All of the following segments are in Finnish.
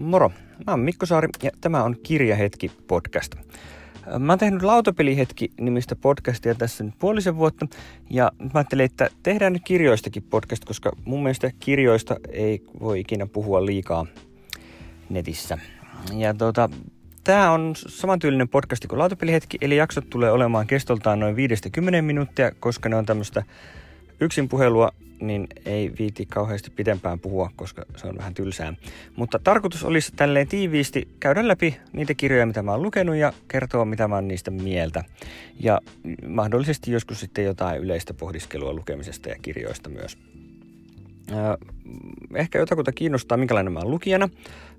Moro, mä oon Mikko Saari ja tämä on Kirjahetki podcast. Mä oon tehnyt Lautapelihetki nimistä podcastia tässä nyt puolisen vuotta ja mä ajattelin, että tehdään nyt kirjoistakin podcast, koska mun mielestä kirjoista ei voi ikinä puhua liikaa netissä. Ja tota, Tämä on samantyylinen podcasti kuin Lautapelihetki, eli jaksot tulee olemaan kestoltaan noin 5-10 minuuttia, koska ne on tämmöistä yksin puhelua niin ei viiti kauheasti pidempään puhua, koska se on vähän tylsää. Mutta tarkoitus olisi tälleen tiiviisti käydä läpi niitä kirjoja, mitä mä oon lukenut ja kertoa, mitä mä oon niistä mieltä. Ja mahdollisesti joskus sitten jotain yleistä pohdiskelua lukemisesta ja kirjoista myös. Ehkä jotakuta kiinnostaa, minkälainen mä oon lukijana.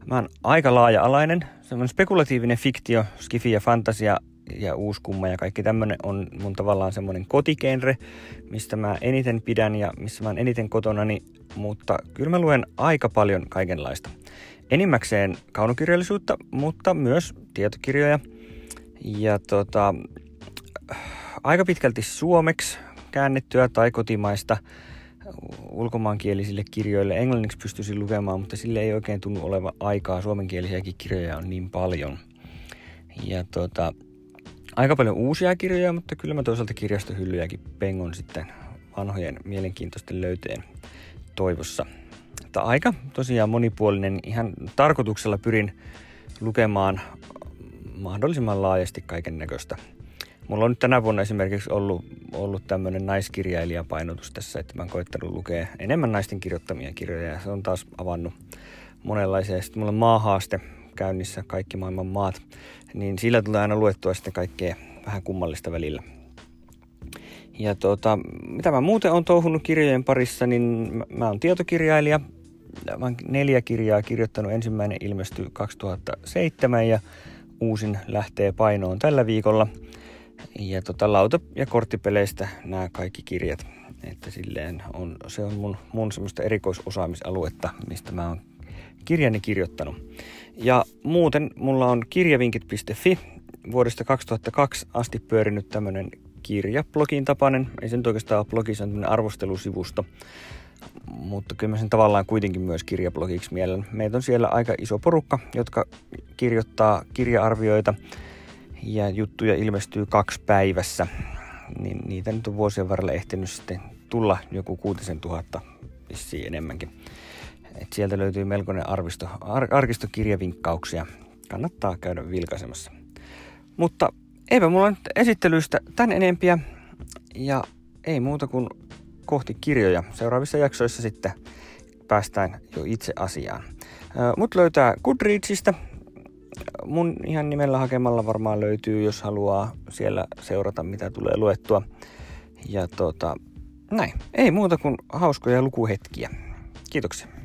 Mä oon aika laaja-alainen, semmoinen spekulatiivinen fiktio, skifi ja fantasia ja uuskumma ja kaikki tämmöinen on mun tavallaan semmoinen kotikenre, mistä mä eniten pidän ja missä mä oon eniten kotonani, mutta kyllä mä luen aika paljon kaikenlaista. Enimmäkseen kaunokirjallisuutta, mutta myös tietokirjoja ja tota, aika pitkälti suomeksi käännettyä tai kotimaista ulkomaankielisille kirjoille. Englanniksi pystyisin lukemaan, mutta sille ei oikein tunnu olevan aikaa. Suomenkielisiäkin kirjoja on niin paljon. Ja tota, aika paljon uusia kirjoja, mutta kyllä mä toisaalta kirjastohyllyjäkin pengon sitten vanhojen mielenkiintoisten löyteen toivossa. Mutta aika tosiaan monipuolinen. Ihan tarkoituksella pyrin lukemaan mahdollisimman laajasti kaiken näköistä. Mulla on nyt tänä vuonna esimerkiksi ollut, ollut tämmöinen naiskirjailijapainotus tässä, että mä oon koittanut lukea enemmän naisten kirjoittamia kirjoja ja se on taas avannut monenlaisia. Sitten mulla on maahaaste käynnissä, kaikki maailman maat niin sillä tulee aina luettua sitten kaikkea vähän kummallista välillä. Ja tuota, mitä mä muuten on touhunut kirjojen parissa, niin mä, oon tietokirjailija. Mä oon neljä kirjaa kirjoittanut. Ensimmäinen ilmestyi 2007 ja uusin lähtee painoon tällä viikolla. Ja tota, lauta- ja korttipeleistä nämä kaikki kirjat. Että silleen on, se on mun, mun semmoista erikoisosaamisaluetta, mistä mä oon kirjani kirjoittanut. Ja muuten mulla on kirjavinkit.fi vuodesta 2002 asti pyörinyt tämmönen kirjablogin tapainen. Ei se nyt oikeastaan ole blogi, se on tämmöinen arvostelusivusto. Mutta kyllä mä sen tavallaan kuitenkin myös kirjablogiksi mielen. Meitä on siellä aika iso porukka, jotka kirjoittaa kirjaarvioita ja juttuja ilmestyy kaksi päivässä. Niin niitä nyt on vuosien varrella ehtinyt sitten tulla joku kuutisen tuhatta enemmänkin. Et sieltä löytyy melkoinen arvisto, ar, arkistokirjavinkkauksia. Kannattaa käydä vilkaisemassa. Mutta eipä mulla nyt esittelyistä tän enempiä. Ja ei muuta kuin kohti kirjoja. Seuraavissa jaksoissa sitten päästään jo itse asiaan. Mut löytää Goodreadsista. Mun ihan nimellä hakemalla varmaan löytyy, jos haluaa siellä seurata, mitä tulee luettua. Ja tota, näin. Ei muuta kuin hauskoja lukuhetkiä. Kiitoksia.